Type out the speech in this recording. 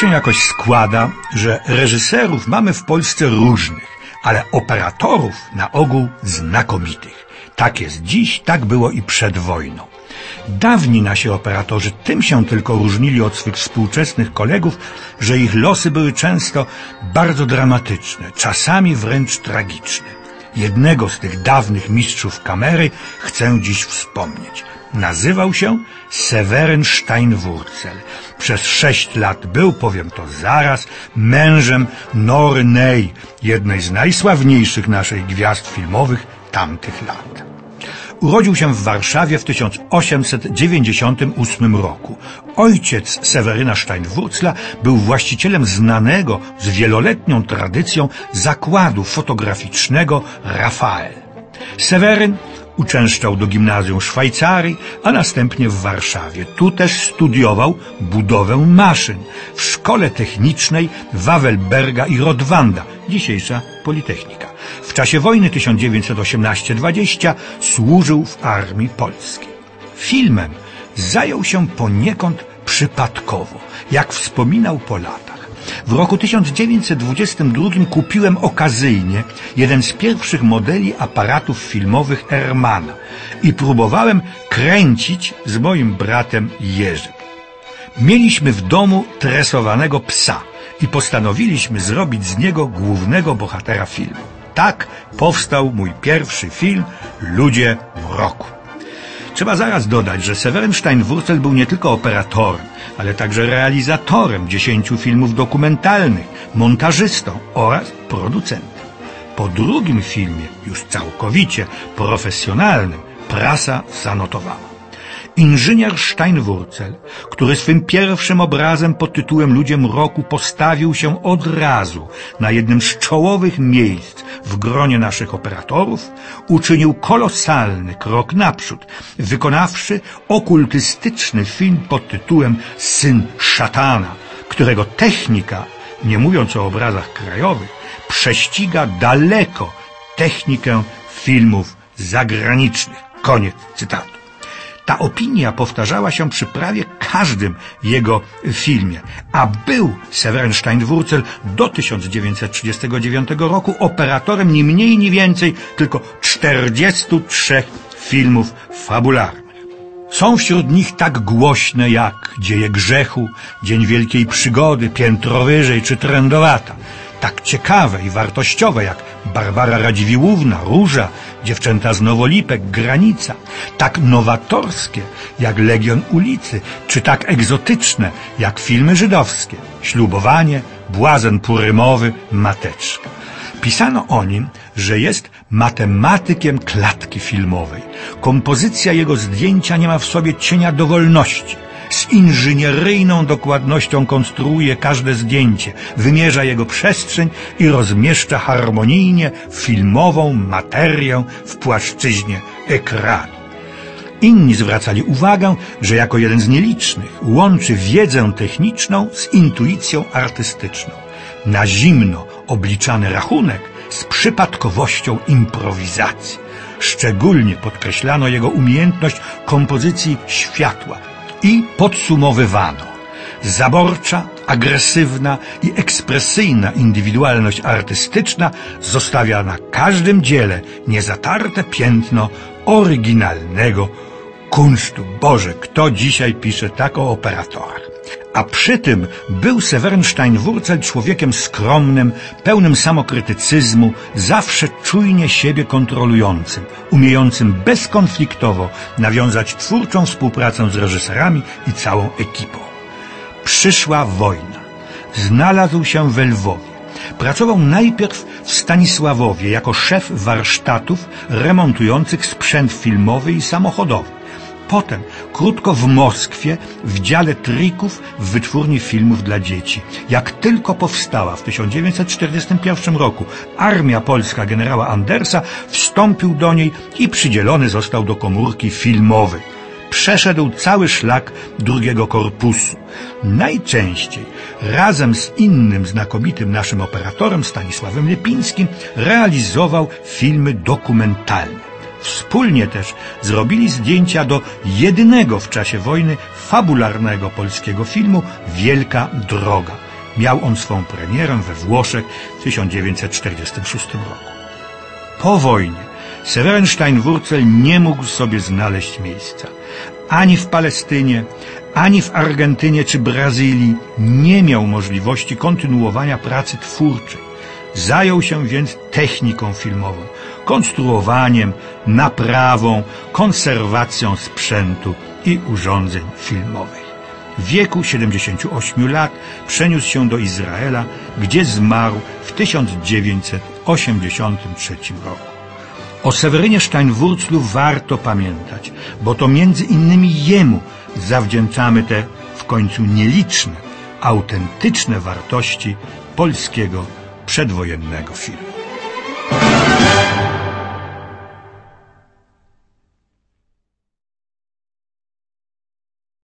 się jakoś składa, że reżyserów mamy w Polsce różnych, ale operatorów na ogół znakomitych. Tak jest dziś, tak było i przed wojną. Dawni nasi operatorzy tym się tylko różnili od swych współczesnych kolegów, że ich losy były często bardzo dramatyczne, czasami wręcz tragiczne. Jednego z tych dawnych mistrzów kamery chcę dziś wspomnieć. Nazywał się Seweryn Steinwurzel. Przez sześć lat był, powiem to zaraz, mężem Nory Ney, jednej z najsławniejszych naszych gwiazd filmowych tamtych lat. Urodził się w Warszawie w 1898 roku. Ojciec Seweryna Steinwurzla był właścicielem znanego z wieloletnią tradycją zakładu fotograficznego Rafael. Seweryn uczęszczał do gimnazjum Szwajcarii, a następnie w Warszawie. Tu też studiował budowę maszyn w Szkole Technicznej Wawelberga i Rodwanda, dzisiejsza Politechnika. W czasie wojny 1918-20 służył w Armii Polskiej. Filmem zajął się poniekąd przypadkowo, jak wspominał po latach. W roku 1922 kupiłem okazyjnie jeden z pierwszych modeli aparatów filmowych Ermana i próbowałem kręcić z moim bratem Jerzym. Mieliśmy w domu tresowanego psa i postanowiliśmy zrobić z niego głównego bohatera filmu. Tak powstał mój pierwszy film Ludzie w roku. Trzeba zaraz dodać, że Seweryn Steinwurzel był nie tylko operatorem, ale także realizatorem dziesięciu filmów dokumentalnych, montażystą oraz producentem. Po drugim filmie, już całkowicie profesjonalnym, prasa zanotowała. Inżynier Steinwurzel, który swym pierwszym obrazem pod tytułem Ludziem Roku postawił się od razu na jednym z czołowych miejsc w gronie naszych operatorów, uczynił kolosalny krok naprzód, wykonawszy okultystyczny film pod tytułem Syn Szatana, którego technika, nie mówiąc o obrazach krajowych, prześciga daleko technikę filmów zagranicznych. Koniec cytatu. Ta opinia powtarzała się przy prawie każdym jego filmie, a był Severin Steinwurzel do 1939 roku operatorem ni mniej ni więcej tylko 43 filmów fabularnych. Są wśród nich tak głośne jak Dzieje Grzechu, Dzień Wielkiej Przygody, Piętro Wyżej czy Trendowata tak ciekawe i wartościowe jak Barbara Radziwiłłówna, Róża, Dziewczęta z Nowolipek, Granica, tak nowatorskie jak Legion ulicy, czy tak egzotyczne jak filmy żydowskie, Ślubowanie, Błazen Purymowy, Mateczka. Pisano o nim, że jest matematykiem klatki filmowej. Kompozycja jego zdjęcia nie ma w sobie cienia dowolności z inżynieryjną dokładnością konstruuje każde zdjęcie, wymierza jego przestrzeń i rozmieszcza harmonijnie filmową materię w płaszczyźnie ekranu. Inni zwracali uwagę, że jako jeden z nielicznych łączy wiedzę techniczną z intuicją artystyczną. Na zimno obliczany rachunek z przypadkowością improwizacji. Szczególnie podkreślano jego umiejętność kompozycji światła, i podsumowywano. Zaborcza, agresywna i ekspresyjna indywidualność artystyczna zostawia na każdym dziele niezatarte piętno oryginalnego kunsztu. Boże, kto dzisiaj pisze tak o operatorach? A przy tym był Severnstein-Wurzel człowiekiem skromnym, pełnym samokrytycyzmu, zawsze czujnie siebie kontrolującym, umiejącym bezkonfliktowo nawiązać twórczą współpracę z reżyserami i całą ekipą. Przyszła wojna. Znalazł się w Lwowie. Pracował najpierw w Stanisławowie jako szef warsztatów remontujących sprzęt filmowy i samochodowy. Potem, krótko w Moskwie, w dziale trików w wytwórni filmów dla dzieci. Jak tylko powstała w 1941 roku armia polska generała Andersa, wstąpił do niej i przydzielony został do komórki filmowej. Przeszedł cały szlak drugiego korpusu. Najczęściej razem z innym znakomitym naszym operatorem Stanisławem Lepińskim realizował filmy dokumentalne. Wspólnie też zrobili zdjęcia do jedynego w czasie wojny fabularnego polskiego filmu Wielka Droga. Miał on swą premierę we Włoszech w 1946 roku. Po wojnie Seweryn Steinwurzel nie mógł sobie znaleźć miejsca. Ani w Palestynie, ani w Argentynie czy Brazylii nie miał możliwości kontynuowania pracy twórczej. Zajął się więc techniką filmową, konstruowaniem, naprawą, konserwacją sprzętu i urządzeń filmowych. W wieku 78 lat przeniósł się do Izraela, gdzie zmarł w 1983 roku. O Sewerynie Steinwurzlu warto pamiętać, bo to między innymi jemu zawdzięczamy te w końcu nieliczne, autentyczne wartości polskiego przedwojennego filmu.